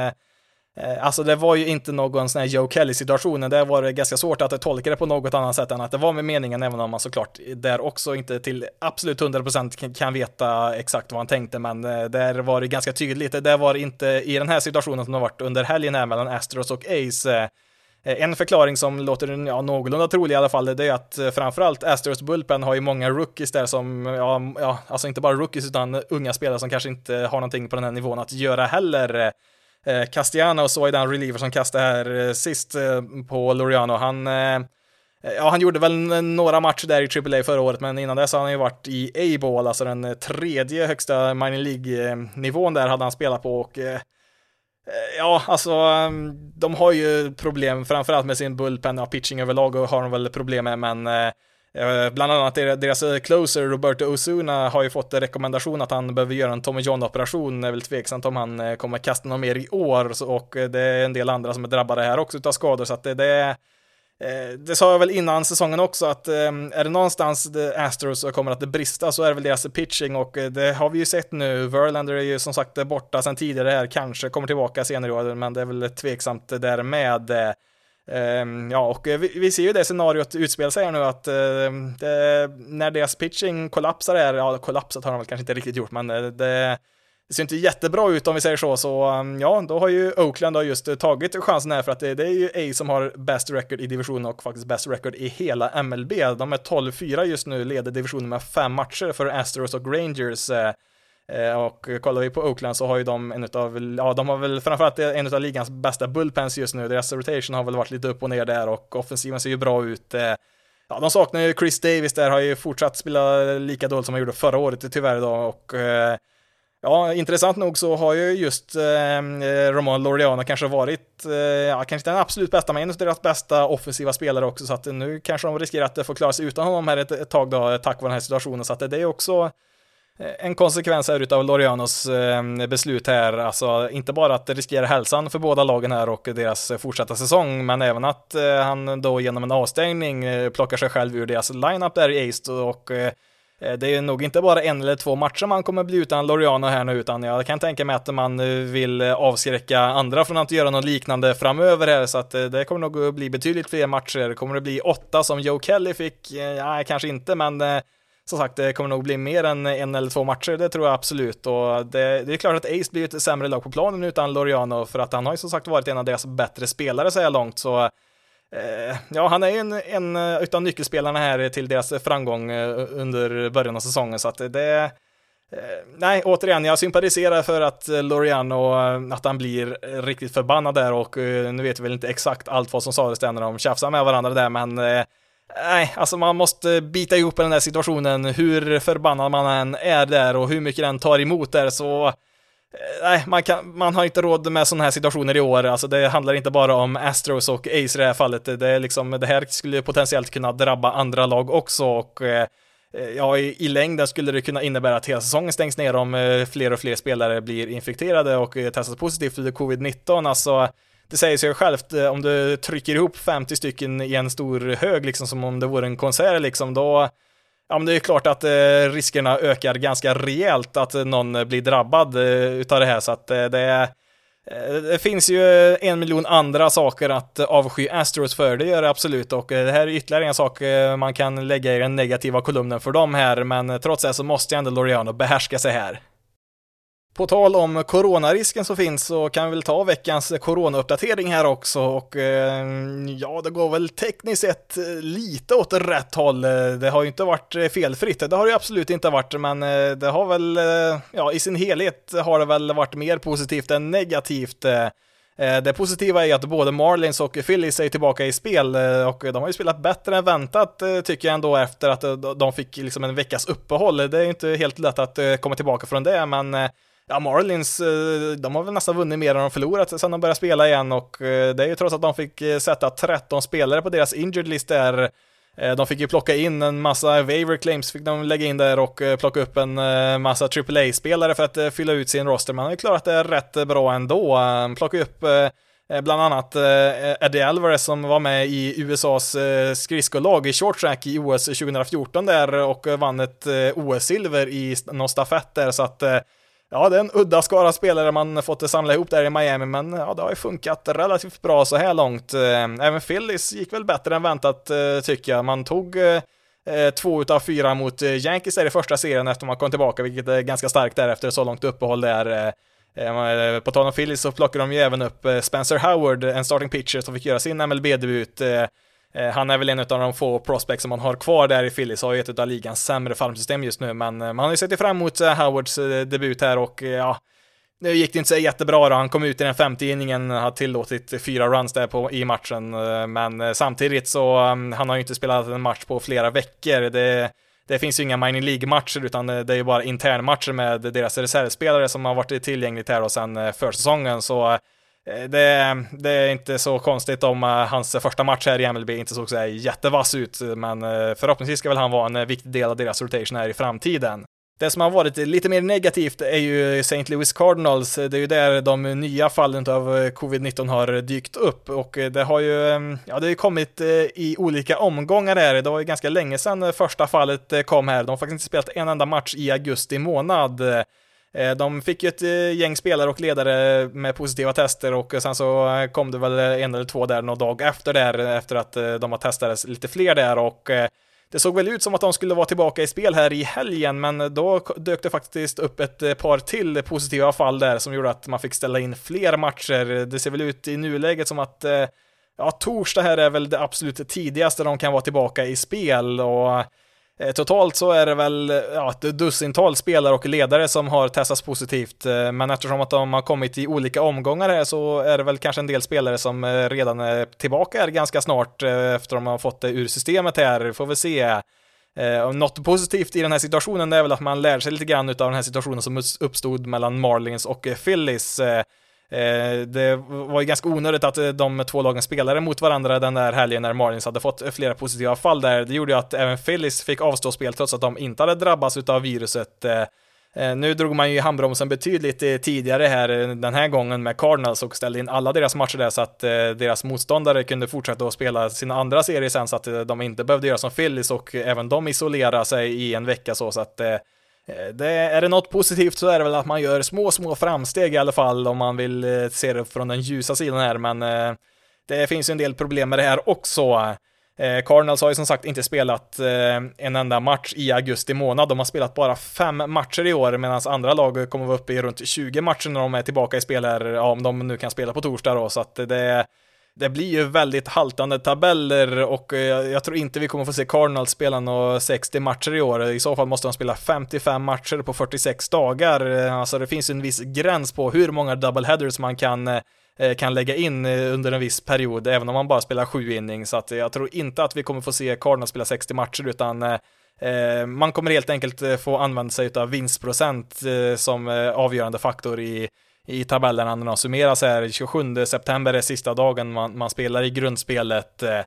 Eh, alltså det var ju inte någon sån här Joe Kelly-situation, där var det ganska svårt att tolka det på något annat sätt än att det var med meningen, även om man såklart där också inte till absolut 100% kan veta exakt vad han tänkte, men eh, där var det ganska tydligt. Det var inte i den här situationen som det har varit under helgen här mellan Astros och Ace. Eh, en förklaring som låter ja, någorlunda trolig i alla fall, det är att framförallt Astros Bullpen har ju många rookies där som, ja, ja, alltså inte bara rookies utan unga spelare som kanske inte har någonting på den här nivån att göra heller. Eh, Castellano så är den reliever som kastade här eh, sist eh, på Loriano. Han, eh, ja, han gjorde väl några matcher där i AAA förra året, men innan dess har han ju varit i A-ball, alltså den tredje högsta minor League-nivån där hade han spelat på och Ja, alltså mm, de har ju problem framförallt med sin bullpen och pitching överlag och har de väl problem med, men Eh, bland annat deras eh, closer Roberto Osuna har ju fått rekommendation att han behöver göra en Tommy John-operation. Det är väl tveksamt om han eh, kommer kasta något mer i år och det är en del andra som är drabbade här också utav skador så att det, det det sa jag väl innan säsongen också att är det någonstans Astros kommer att brista så är det väl deras pitching och det har vi ju sett nu. Verlander är ju som sagt borta sedan tidigare här, kanske kommer tillbaka senare i år, men det är väl tveksamt där med. Ehm, ja, och eh, vi, vi, ser ju det scenariot utspela sig här nu att uh, det, när deras pitching kollapsar här, ja kollapsat har de väl kanske inte riktigt gjort, men eh, det, det ser inte jättebra ut om vi säger så, så um, ja, då har ju Oakland då just eh, tagit chansen här för att det, det, är ju A som har bäst record i divisionen och faktiskt bäst record i hela MLB. De är 12-4 just nu, leder divisionen med fem matcher för Astros och Rangers. Eh, och kollar vi på Oakland så har ju de en utav, ja de har väl framförallt en utav ligans bästa bullpens just nu. Deras rotation har väl varit lite upp och ner där och offensiven ser ju bra ut. Eh. Ja, de saknar ju Chris Davis där, har ju fortsatt spela lika dåligt som han gjorde förra året tyvärr då och eh, Ja, intressant nog så har ju just eh, Roman Loriana kanske varit, eh, ja, kanske inte den absolut bästa, men en av deras bästa offensiva spelare också, så att nu kanske de riskerar att få klara sig utan honom här ett, ett tag då, tack vare den här situationen, så att det är också Eh, en konsekvens här utav Lorianos eh, beslut här, alltså inte bara att det riskerar hälsan för båda lagen här och deras eh, fortsatta säsong, men även att han då genom en avstängning plockar sig själv ur deras lineup där i Ace och det är nog inte bara en eller två matcher man kommer bli utan Loriano här nu, utan jag kan tänka mig att man vill avskräcka andra från att göra något liknande framöver här, så att det kommer nog bli betydligt fler matcher. Kommer det bli åtta som Joe Kelly fick? Ja, kanske inte, men som sagt, det kommer nog bli mer än en eller två matcher, det tror jag absolut. Och det, det är klart att Ace blir ett sämre lag på planen utan Loriano, för att han har ju som sagt varit en av deras bättre spelare så här långt, så eh, Ja, han är en, en utav nyckelspelarna här till deras framgång eh, under början av säsongen, så att det eh, nej, återigen, jag sympatiserar för att Loriano, att han blir riktigt förbannad där och nu vet vi väl inte exakt allt vad som sades där när de tjafsade med varandra där, men nej, alltså man måste bita ihop den där situationen, hur förbannad man än är där och hur mycket den tar emot där så eh, Nej, man, kan, man har inte råd med sådana här situationer i år. Alltså det handlar inte bara om Astros och Ace i det här fallet. Det, är liksom, det här skulle potentiellt kunna drabba andra lag också och eh, ja, i, i längden skulle det kunna innebära att hela säsongen stängs ner om eh, fler och fler spelare blir infekterade och testas positivt för covid-19. Alltså, det säger sig självt, eh, om du trycker ihop 50 stycken i en stor hög, liksom som om det vore en konsert, liksom, då Ja, men det är klart att eh, riskerna ökar ganska rejält att någon blir drabbad eh, utav det här, så att eh, det eh, det finns ju en miljon andra saker att avsky Astros för, det gör det absolut, och eh, det här är ytterligare en sak eh, man kan lägga i den negativa kolumnen för dem här, men trots det så måste ju ändå Loriano behärska sig här. På tal om coronarisken som finns så kan vi väl ta veckans coronauppdatering här också och eh, ja, det går väl tekniskt sett eh, lite åt rätt håll. Det har ju inte varit eh, felfritt, det har det ju absolut inte varit, men eh, det har väl, ja, i sin helhet har det väl varit mer positivt än negativt. Det positiva är att både Marlins och Phillies är tillbaka i spel och de har ju spelat bättre än väntat tycker jag ändå efter att de fick liksom en veckas uppehåll. Det är ju inte helt lätt att komma tillbaka från det, men Ja, Marlins, eh, de har väl nästan vunnit mer än de förlorat sedan de började spela igen och eh, det är ju trots att de fick eh, sätta 13 spelare på deras injured list där. De fick ju plocka in en massa waiver claims, fick de lägga in där och plocka upp en massa AAA-spelare för att fylla ut sin roster. Man har ju klarat det rätt bra ändå. Plocka upp bland annat Eddie Alvarez som var med i USAs skridskolag i short track i OS 2014 där och vann ett OS-silver i någon stafett där så att ja, det är en udda skara spelare man fått samla ihop där i Miami, men ja, det har ju funkat relativt bra så här långt. Eh, även Phillies gick väl bättre än väntat eh, tycker jag. Man tog eh, två utav fyra mot Yankees där i första serien efter man kom tillbaka, vilket är ganska starkt där efter så långt uppehåll där. På tal om Phillies så plockade de ju även upp Spencer Howard, en starting pitcher som fick göra sin MLB-debut. Eh, han är väl en av de få prospects som man har kvar där i Phillies, har ju ett av ligans sämre farmsystem just nu, men eh, man har ju sett fram emot eh, Howards debut här och ja, nu gick det inte så jättebra då, han kom ut i den femte inningen, har tillåtit fyra runs där på, i matchen, men samtidigt så, mm, han har ju inte spelat en match på flera veckor, det, det finns ju inga mining League-matcher, utan det är ju bara internmatcher med deras reservspelare som har varit tillgängligt här och sen försäsongen, så Eh, det, det, är inte så konstigt om eh, hans första match här i MLB inte såg så jättevass ut, men eh, förhoppningsvis ska väl han vara en viktig del av deras rotation här i framtiden. Det som har varit lite mer negativt är ju St. Louis Cardinals. Det är ju där de nya fallen av covid-19 har dykt upp och det har ju, ja, det har ju kommit i olika omgångar här. Det var ju ganska länge sedan första fallet kom här. De har faktiskt inte spelat en enda match i augusti månad. Eh, de fick ju ett eh, gäng spelare och ledare med positiva tester och eh, sen så kom det väl en eller två där någon dag efter där, efter att de har testat lite fler där och det såg väl ut som att de skulle vara tillbaka i spel här i helgen, men då dök det faktiskt upp ett par till positiva fall där som gjorde att man fick ställa in fler matcher. Det ser väl ut i nuläget som att ja, torsdag här är väl det absolut tidigaste de kan vara tillbaka i spel och Eh, totalt så är det väl ja, ett dussintal spelare och ledare som har testats positivt, eh, men eftersom att de har kommit i olika omgångar här så är det väl kanske en del spelare som eh, redan är tillbaka här ganska snart efter att de har fått det ur systemet här, får vi se. något positivt i den här situationen är väl att man lär sig lite grann av den här situationen som uppstod mellan Marlins och Phillies. Eh, det var ju ganska onödigt att eh, de två lagen spelade mot varandra den där helgen när Marlins hade fått eh, flera positiva fall där. Det gjorde ju att även Phillies fick avstå spel trots att de inte hade drabbats av viruset. Nu drog man ju i handbromsen betydligt tidigare här den här gången med Cardinals och ställde in alla deras matcher där så att deras motståndare kunde fortsätta att spela sina andra serier sen så att de inte behövde göra som Phillies och även de isolera sig i en vecka så, så att Eh, det, är det något positivt så är det väl att man gör små, små framsteg i alla fall om man vill eh, se det från den ljusa sidan här, men eh, det finns ju en del problem med det här också. Cardinals har ju som sagt inte spelat en enda match i augusti månad. De har spelat bara fem matcher i år, medan andra lag kommer vara uppe i runt 20 matcher när de är tillbaka i spel här, ja, om de nu kan spela på torsdag då, så att det det blir ju väldigt haltande tabeller och eh, jag, jag tror inte vi kommer få se Cardinals spela några 60 matcher i år. I så fall måste de spela 55 matcher på 46 dagar. Eh, alltså det finns en viss gräns på hur många double headers man kan eh, kan lägga in under en viss period, även om man bara spelar sju innings. Så att jag tror inte att vi kommer få se Cardinals spela 60 matcher, utan man kommer helt enkelt få använda sig av vinstprocent som avgörande faktor i i tabellerna när de summeras här. 27 september är sista dagen man, man spelar i grundspelet. Eh,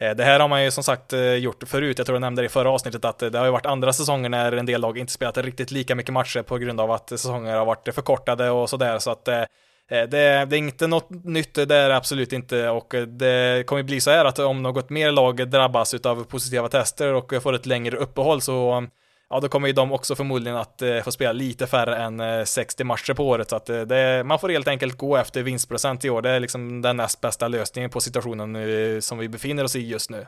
eh, det här har man ju som sagt eh, gjort förut, jag tror jag nämnde det i förra avsnittet, att det har ju varit andra säsonger när en del lag inte spelat riktigt lika mycket matcher på grund av att säsonger har varit förkortade och sådär, så att det, det, är inte något nytt, det är det absolut inte och det kommer bli så här att om något mer lag drabbas av positiva tester och får ett längre uppehåll så ja, då kommer ju de också förmodligen att eh, få spela lite färre än eh, 60 matcher på året, så att eh, det, man får helt enkelt gå efter vinstprocent i år. Det är liksom den näst bästa lösningen på situationen nu, som vi befinner oss i just nu.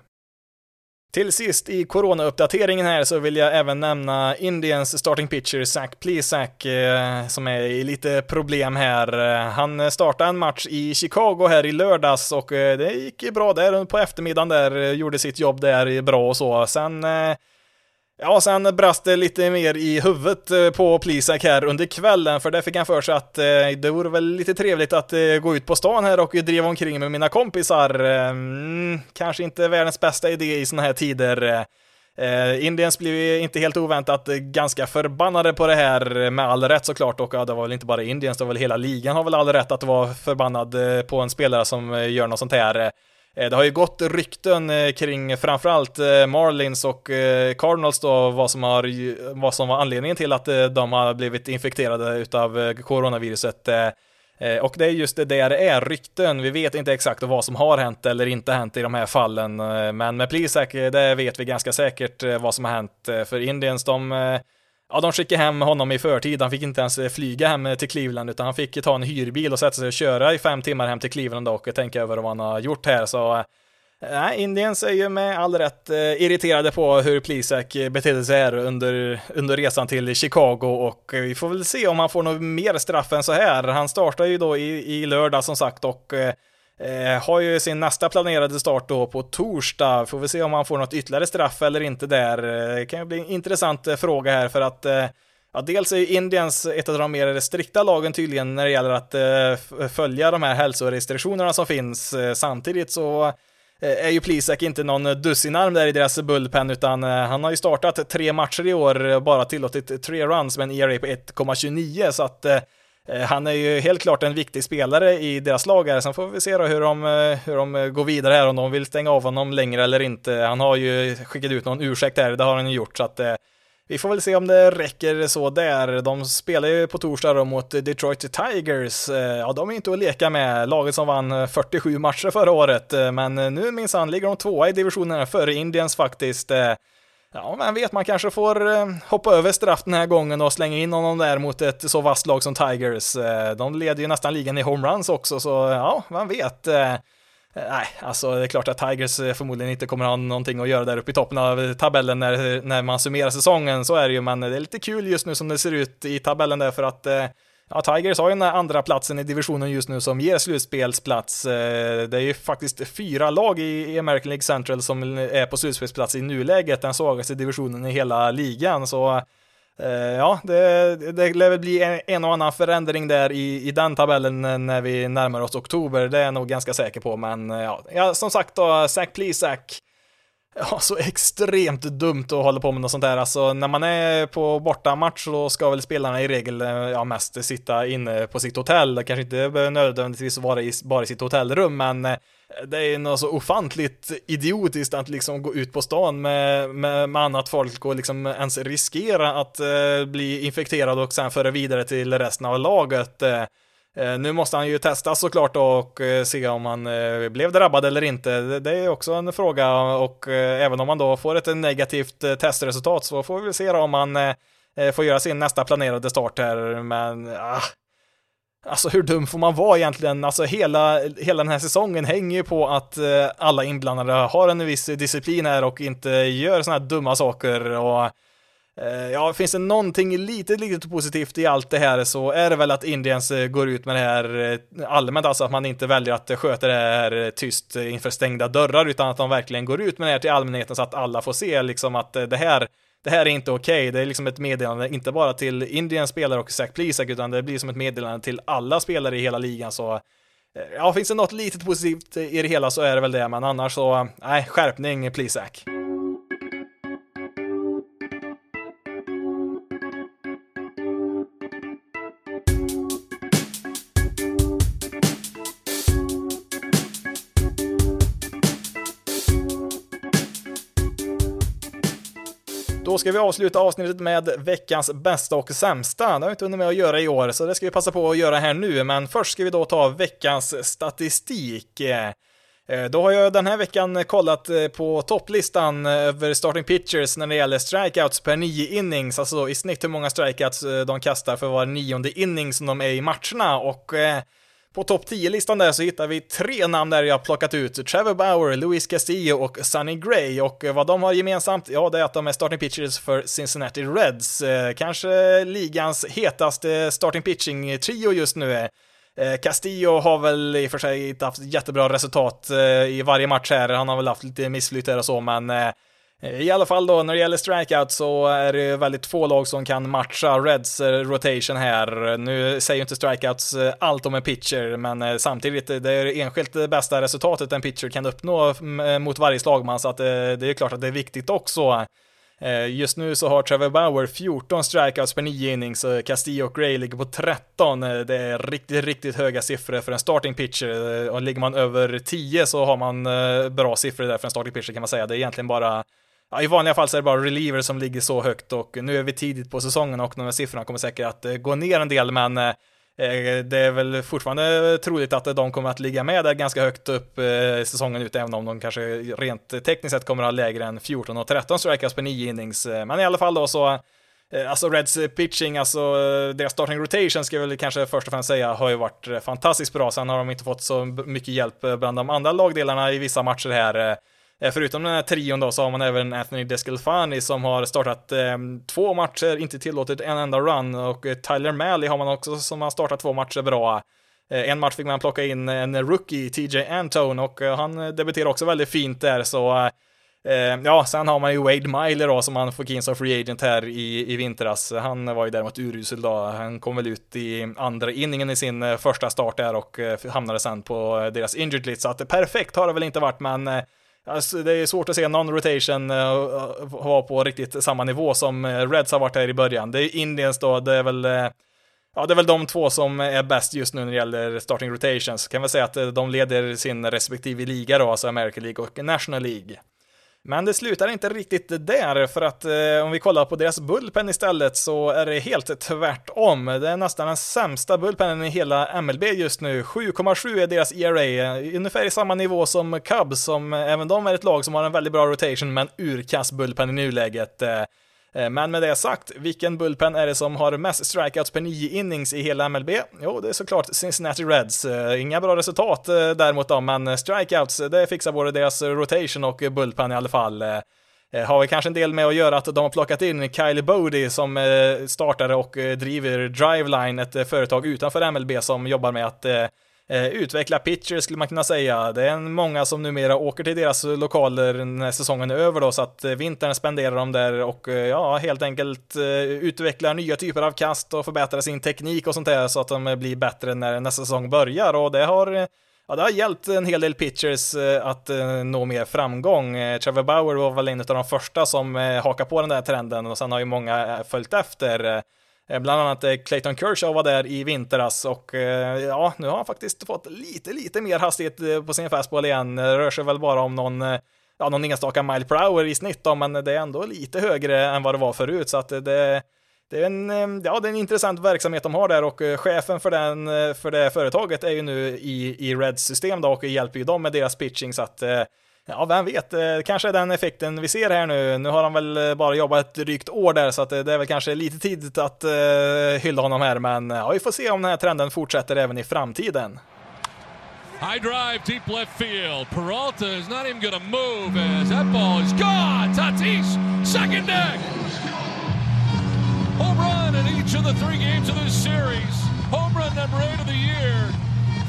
Till sist i corona-uppdateringen här så vill jag även nämna Indians starting pitcher Zach Plesac eh, som är i lite problem här. Han startade en match i Chicago här i lördags och eh, det gick bra där på eftermiddagen där, eh, gjorde sitt jobb där bra och så. Sen eh, Ja, sen brast det lite mer i huvudet eh, på Plisak här under kvällen, för där fick han för sig att eh, det vore väl lite trevligt att eh, gå ut på stan här och driva omkring med mina kompisar. Mm, kanske inte världens bästa idé i såna här tider. Eh, Indiens blev inte helt oväntat ganska förbannade på det här, med all rätt såklart, och ja, det var väl inte bara Indiens, det var väl hela ligan har väl all rätt att vara förbannad eh, på en spelare som eh, gör något sånt här. Eh, det har ju gått rykten eh, kring framförallt eh, Marlins och Cardinals då, vad som, har, vad som var anledningen till att de har blivit infekterade utav coronaviruset. Och det är just det där det är, rykten. Vi vet inte exakt vad som har hänt eller inte hänt i de här fallen. Men med Plisak, det vet vi ganska säkert vad som har hänt. För Indians, de Ja, de skickade hem honom i förtid. Han fick inte ens eh, flyga hem eh, till Cleveland, utan han fick ta en hyrbil och sätta sig och köra i fem timmar hem till Cleveland och tänka över vad han har gjort här. Så eh, Nej, Indiens är ju med all rätt irriterade på hur Plisak betedde sig här under, under resan till Chicago och vi får väl se om han får något mer straff än så här. Han startar ju då i, i lördag som sagt och eh, har ju sin nästa planerade start då på torsdag. Får vi se om han får något ytterligare straff eller inte där. Eh, det kan ju bli en intressant eh, fråga här för att eh, ja, dels är ju Indiens ett av de mer strikta lagen tydligen när det gäller att eh, följa de här hälsorestriktionerna som finns. Eh, samtidigt så är ju Plisak inte någon dussinarm där i deras bullpen, utan han har ju startat tre matcher i år, bara tillåtit tre runs med en ERA på 1,29, så att Eh, han är ju helt klart en viktig spelare i deras lag här, sen får vi se då hur de, eh, hur de eh, går vidare här, om de vill stänga av honom längre eller inte. Han har ju skickat ut någon ursäkt här, det har han ju gjort, så att vi får väl se om det räcker så där. De spelar ju på torsdag då mot Detroit Tigers. Ja, de är inte att leka med. Laget som vann 47 matcher förra året, men nu minsann ligger de tvåa i divisionen före Indians faktiskt. Ja, men vet, man kanske får eh, hoppa över straff den här gången och slänga in honom där mot ett så vasst lag som Tigers. Eh, de leder ju nästan ligan i homeruns också, så eh, ja, man vet. Nej, alltså det är klart att Tigers förmodligen inte kommer ha någonting att göra där uppe i toppen av tabellen när, när man summerar säsongen, så är det ju, men det är lite kul just nu som det ser ut i tabellen där för att Ja, Tigers har ju den här andra platsen i divisionen just nu som ger slutspelsplats. Eh, det är ju faktiskt fyra lag i American League Central som är på slutspelsplats i nuläget, den svagaste divisionen i hela ligan, så eh, Ja, det, det lär väl bli en och annan förändring där i, i den tabellen när vi närmar oss oktober, det är jag nog ganska säker på, men eh, ja, ja som sagt då, Zach Plesac Ja, så extremt dumt att hålla på med något sånt där. Alltså, när man är på bortamatch så ska väl spelarna i regel eh, ja, mest sitta inne på sitt hotell. Det kanske inte behöver nödvändigtvis vara i, bara i sitt hotellrum, men eh, det är något så ofantligt idiotiskt att liksom gå ut på stan med, med, med annat folk och liksom ens riskera att eh, bli infekterad och sen föra vidare till resten av laget. Eh. Eh, nu måste han ju testa såklart och eh, se om han eh, blev drabbad eller inte. Det är också en fråga och även om han då får ett negativt testresultat så får vi se om han får göra sin nästa planerade start här. Men ah, Alltså hur dum får man vara egentligen? Alltså hela, hela den här säsongen hänger ju på att alla inblandade har en viss disciplin här och inte gör sådana här dumma saker och Eh, ja, finns det någonting lite, lite positivt i allt det här så är det väl att Indiens eh, går ut med det här eh, allmänt, alltså att man inte väljer att sköta det här tyst inför stängda dörrar, utan att de verkligen går ut med det här till allmänheten så att alla får se liksom att det här det här är inte okej, okay. det är liksom ett meddelande, inte bara till Indiens spelare och Zach Plisak, utan det blir som ett meddelande till alla spelare i hela ligan, så ja, finns det något litet positivt i det hela så är det väl det, men annars så, nej, skärpning, please Då ska vi avsluta avsnittet med veckans bästa och sämsta. Det har vi inte hunnit med att göra i år, så det ska vi passa på att göra här nu. Men först ska vi då ta veckans statistik. Eh, då har jag den här veckan kollat eh, på topplistan eh, över starting pitchers när det gäller strikeouts per nio innings, alltså i snitt hur många strikeouts de kastar för var nionde inning som de är i matcherna och på topp 10-listan där så hittar vi tre namn där jag plockat ut. Trevor Bauer, Luis Castillo och Sonny Gray. Och eh, vad de har gemensamt, ja det är att de är starting pitchers för Cincinnati Reds. Eh, kanske ligans hetaste starting pitching-trio just nu. är. Eh, Castillo har väl i och för sig inte haft jättebra resultat i varje match här. Han har väl haft lite missflyt och så, men i alla fall då, när det gäller strikeout så är det väldigt få lag som kan matcha Reds eh, rotation här. Nu säger ju inte strikeouts eh, allt om en pitcher, men eh, samtidigt, det är det enskilt bästa resultatet en pitcher kan uppnå mot varje slagman, så att det är klart att det är viktigt också. Just nu så har Trevor Bauer 14 strikeouts per 9 innings, Castillo och Gray ligger på 13. Det är riktigt, riktigt höga siffror för en starting pitcher. Och ligger man över 10 så har man bra siffror där för en starting pitcher kan man säga. Det är egentligen bara Ja, I vanliga fall så är det bara reliever som ligger så högt och nu är vi tidigt på säsongen och de här siffrorna kommer säkert att eh, gå ner en del, men eh, eh, det är väl fortfarande troligt att de kommer att ligga med där ganska högt upp säsongen ut, även om de kanske rent tekniskt sett kommer att ha lägre än 14 och 13 strikeouts per 9 innings. Men i alla fall då så, alltså Reds pitching, alltså deras starting rotation ska jag väl kanske först och främst säga har ju varit fantastiskt bra. Sen har de inte fått så mycket hjälp bland de andra lagdelarna i vissa matcher här. Eh, förutom den här trion då så har man även Anthony Descalfani som har startat eh, två matcher, inte tillåtit en enda run och eh, Tyler Malley har man också som har startat två matcher bra. Eh, en match fick man plocka in eh, en rookie, TJ Antone, och eh, han debuterar också väldigt fint där så eh, Ja, sen har man ju Wade Miley då som man fick in som free agent här i, i vintras. Han var ju däremot urusel då. Han kom väl ut i andra inningen i sin första start där och hamnade sen på deras injured list. Så att perfekt har det väl inte varit, men Alltså, det är svårt att se någon rotation eh, uh, vara på riktigt samma nivå som eh, Reds har varit här i början. Det är Indiens då, det är väl uh, Ja, det är väl de två som är bäst just nu när det gäller starting rotations. Kan väl säga att de leder sin respektive liga då, alltså American League och National League. Men det slutar inte riktigt där, för att eh, om vi kollar på deras bullpen istället så är det helt tvärtom. Det är nästan den sämsta Bullpenen i hela MLB just nu. 7,7 är deras ERA, eh, ungefär i samma nivå som Cubs, som även de är ett lag som har en väldigt bra rotation, men urkass bullpen i nuläget. Eh. Eh, men med det sagt, vilken bullpen är det som har mest strikeouts per nio innings i hela MLB? Jo, det är såklart Cincinnati Reds. Eh, inga bra resultat eh, däremot då, men strikeouts, det fixar både deras rotation och bullpen i alla fall. Har vi kanske en del med att göra att de har plockat in Kylie Bodie som startare och driver Driveline, ett företag utanför MLB som jobbar med att eh, utveckla pitchers skulle man kunna säga. Det är många som numera åker till deras lokaler när säsongen är över då, så att eh, vintern spenderar de där och eh, ja, helt enkelt eh, utvecklar nya typer av kast och förbättrar sin teknik och sånt där så att de blir bättre när nästa säsong börjar och det har Ja, det har hjälpt en hel del pitchers att nå mer framgång. Trevor Bauer var väl en av de första som hakade på den där trenden och sen har ju många följt efter. Eh, bland annat eh, Clayton Kershaw var där i vintras och eh, ja, nu har han faktiskt fått lite, lite mer hastighet på sin fastball igen. Det rör sig väl bara om någon, ja, någon enstaka mile per hour i snitt då, men det är ändå lite högre än vad det var förut, så att det, det är en, ja, det är en intressant verksamhet de har där och chefen för, den, för det företaget är ju nu i, i Reds system då och hjälper ju dem med deras pitching så att Ja, vem vet, eh, kanske är den effekten vi ser här nu. Nu har han väl eh, bara jobbat ett drygt år där, så att eh, det är väl kanske lite tidigt att uh, hylla honom här, men ja, vi får se om den här trenden fortsätter även i framtiden. High drive, deep left field. Peralta is not even gonna move as that ball is gone. Tatis, second deck. Home run in each of the three games of this series. Home run number eight of the year.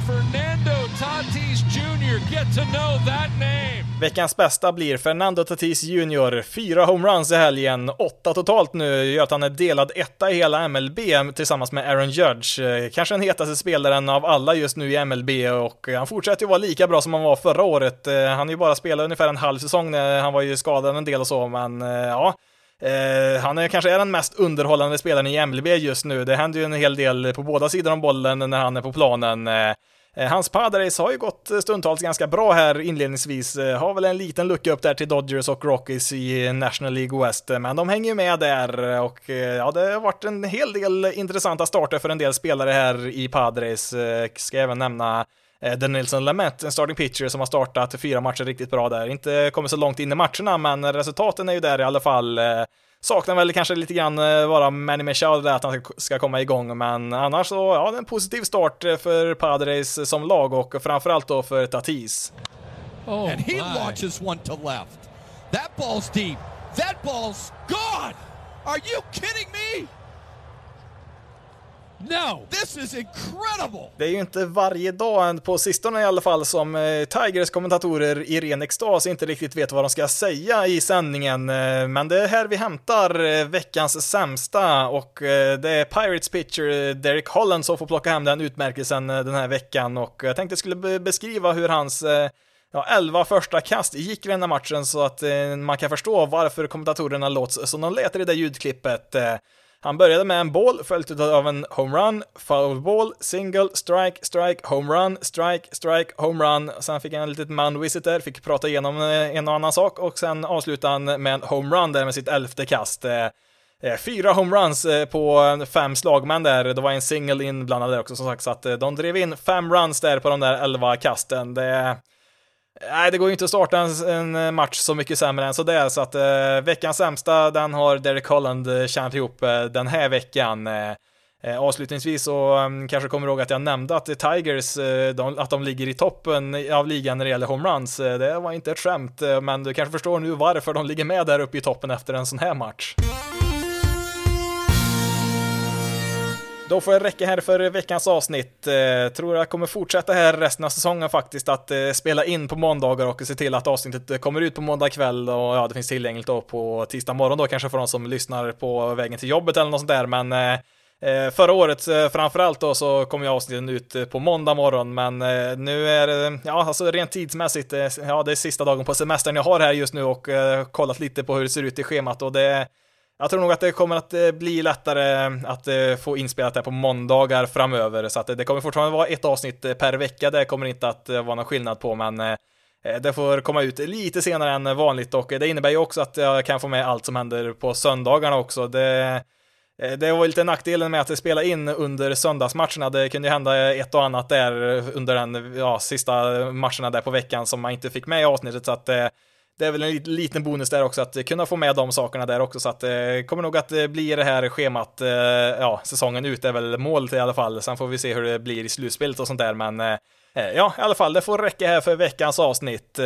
Fernando Tatis Jr. Get to know that name. Veckans bästa blir Fernando Tatis Jr. Fyra homeruns i helgen, åtta totalt nu, gör att han är delad etta i hela MLB tillsammans med Aaron Judge. Eh, kanske den hetaste spelaren av alla just nu i MLB och eh, han fortsätter ju vara lika bra som han var förra året. Eh, han har ju bara spelat ungefär en halv säsong, han var ju skadad en del och så, men ja. Uh, han är kanske är den mest underhållande spelaren i MLB just nu. Det händer ju en hel del på båda sidor om bollen när han är på planen. Uh, Eh, hans Padres har ju gått eh, stundtals ganska bra här inledningsvis, eh, har väl en liten lucka upp där till Dodgers och Rockies i National League West, men de hänger ju med där och ja, det har varit en hel del intressanta starter för en del spelare här i Padres. Ska även nämna Den Nilsson Lamet, en starting pitcher som har startat fyra matcher riktigt bra där. Inte kommit så långt in i matcherna, men resultaten är ju där i alla fall. Saknar väl kanske lite grann bara Manny Machado där att han ska komma igång, men annars så, ja, en positiv start för Padres som lag och framförallt då för Tatis. Oh And he my. launches one to left. That ball's deep. That ball's gone! Are you kidding me? No! This is incredible! Det är ju inte varje dag, på sistone i alla fall, som eh, Tigers kommentatorer i ren extas inte riktigt vet vad de ska säga i sändningen. Eh, men det är här vi hämtar eh, veckans sämsta och det är Pirates pitcher Derek Holland som får plocka hem den utmärkelsen den här veckan och jag tänkte jag skulle beskriva hur hans ja, 11 första kast gick i den här matchen så att man kan förstå varför kommentatorerna låter som de lät i det där ljudklippet. Han började med en boll följt av en homerun, foul ball, single, strike, strike, homerun, strike, strike, homerun. Sen fick han en litet man visit där, fick prata igenom eh, en och annan sak och sen avslutade han med en homerun där med sitt elfte kast. Eh, eh, fyra homeruns på fem slagmän där, det var en single inblandad där också som sagt, så att de drev in fem runs där på de där elva kasten. Det Nej, det går ju inte att starta en, en eh, match så mycket sämre än sådär, så att eh, veckans sämsta, den har Derek Holland eh, tjänat ihop eh, den här veckan. Eh, eh avslutningsvis så um, kanske kommer ihåg att jag nämnde att Tigers, eh, de, att de ligger i toppen av ligan när det gäller homeruns. det var inte ett skämt, men du kanske förstår nu varför de ligger med där uppe i toppen efter en sån här match. Då får det räcka här för veckans avsnitt. Eh, tror jag kommer fortsätta här resten av säsongen faktiskt att eh, spela in på måndagar och se till att avsnittet kommer ut på måndag kväll och ja, det finns tillgängligt då på tisdag morgon då kanske för de som lyssnar på vägen till jobbet eller något sånt där, men eh, eh Förra året eh, framförallt då så kom ju avsnitten ut eh, på måndag morgon, men nu är det, ja alltså rent tidsmässigt, ja det är sista dagen på semestern jag har här just nu och kollat lite på hur det ser ut i schemat och det jag tror nog att det kommer att eh, bli lättare eh, att eh, få inspelat det på måndagar framöver, så att det kommer fortfarande vara ett avsnitt per vecka. Det kommer inte att vara någon skillnad på, men det får komma ut lite senare än vanligt och det innebär ju också att jag kan få med allt som händer på söndagarna också. Det, det var lite nackdelen med att spela in under söndagsmatcherna. Det kunde hända ett och annat där under den ja, sista matcherna där på veckan som man inte fick med i avsnittet, så att det är väl en liten bonus där också att kunna få med de sakerna där också så att det kommer nog att eh, bli det här schemat, eh, ja, säsongen ut är väl målet i alla fall. Sen får vi se hur det blir i slutspelet och sånt där, men Ja, i alla fall, det får räcka här för veckans avsnitt.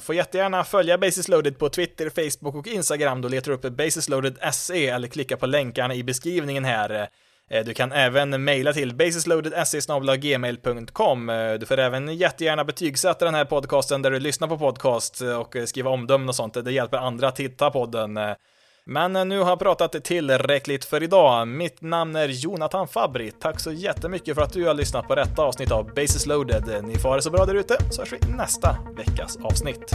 Får jättegärna följa Basis Loaded på Twitter, Facebook och Instagram. Då letar du upp Basis loaded SE eller klicka på länkarna i beskrivningen här. Eh, du kan även mejla till basisloaded.se.gmail.com. Eh, du får även jättegärna betygsätta den här podcasten där du lyssnar på podcast eh, och skriva omdömen och sånt. Det hjälper andra att hitta podden. Men nu har jag pratat tillräckligt för idag. Mitt namn är Jonathan Fabri. Tack så jättemycket för att du har lyssnat på detta avsnitt av Basis Loaded. Ni får ha det så bra där ute, så hörs vi nästa veckas avsnitt.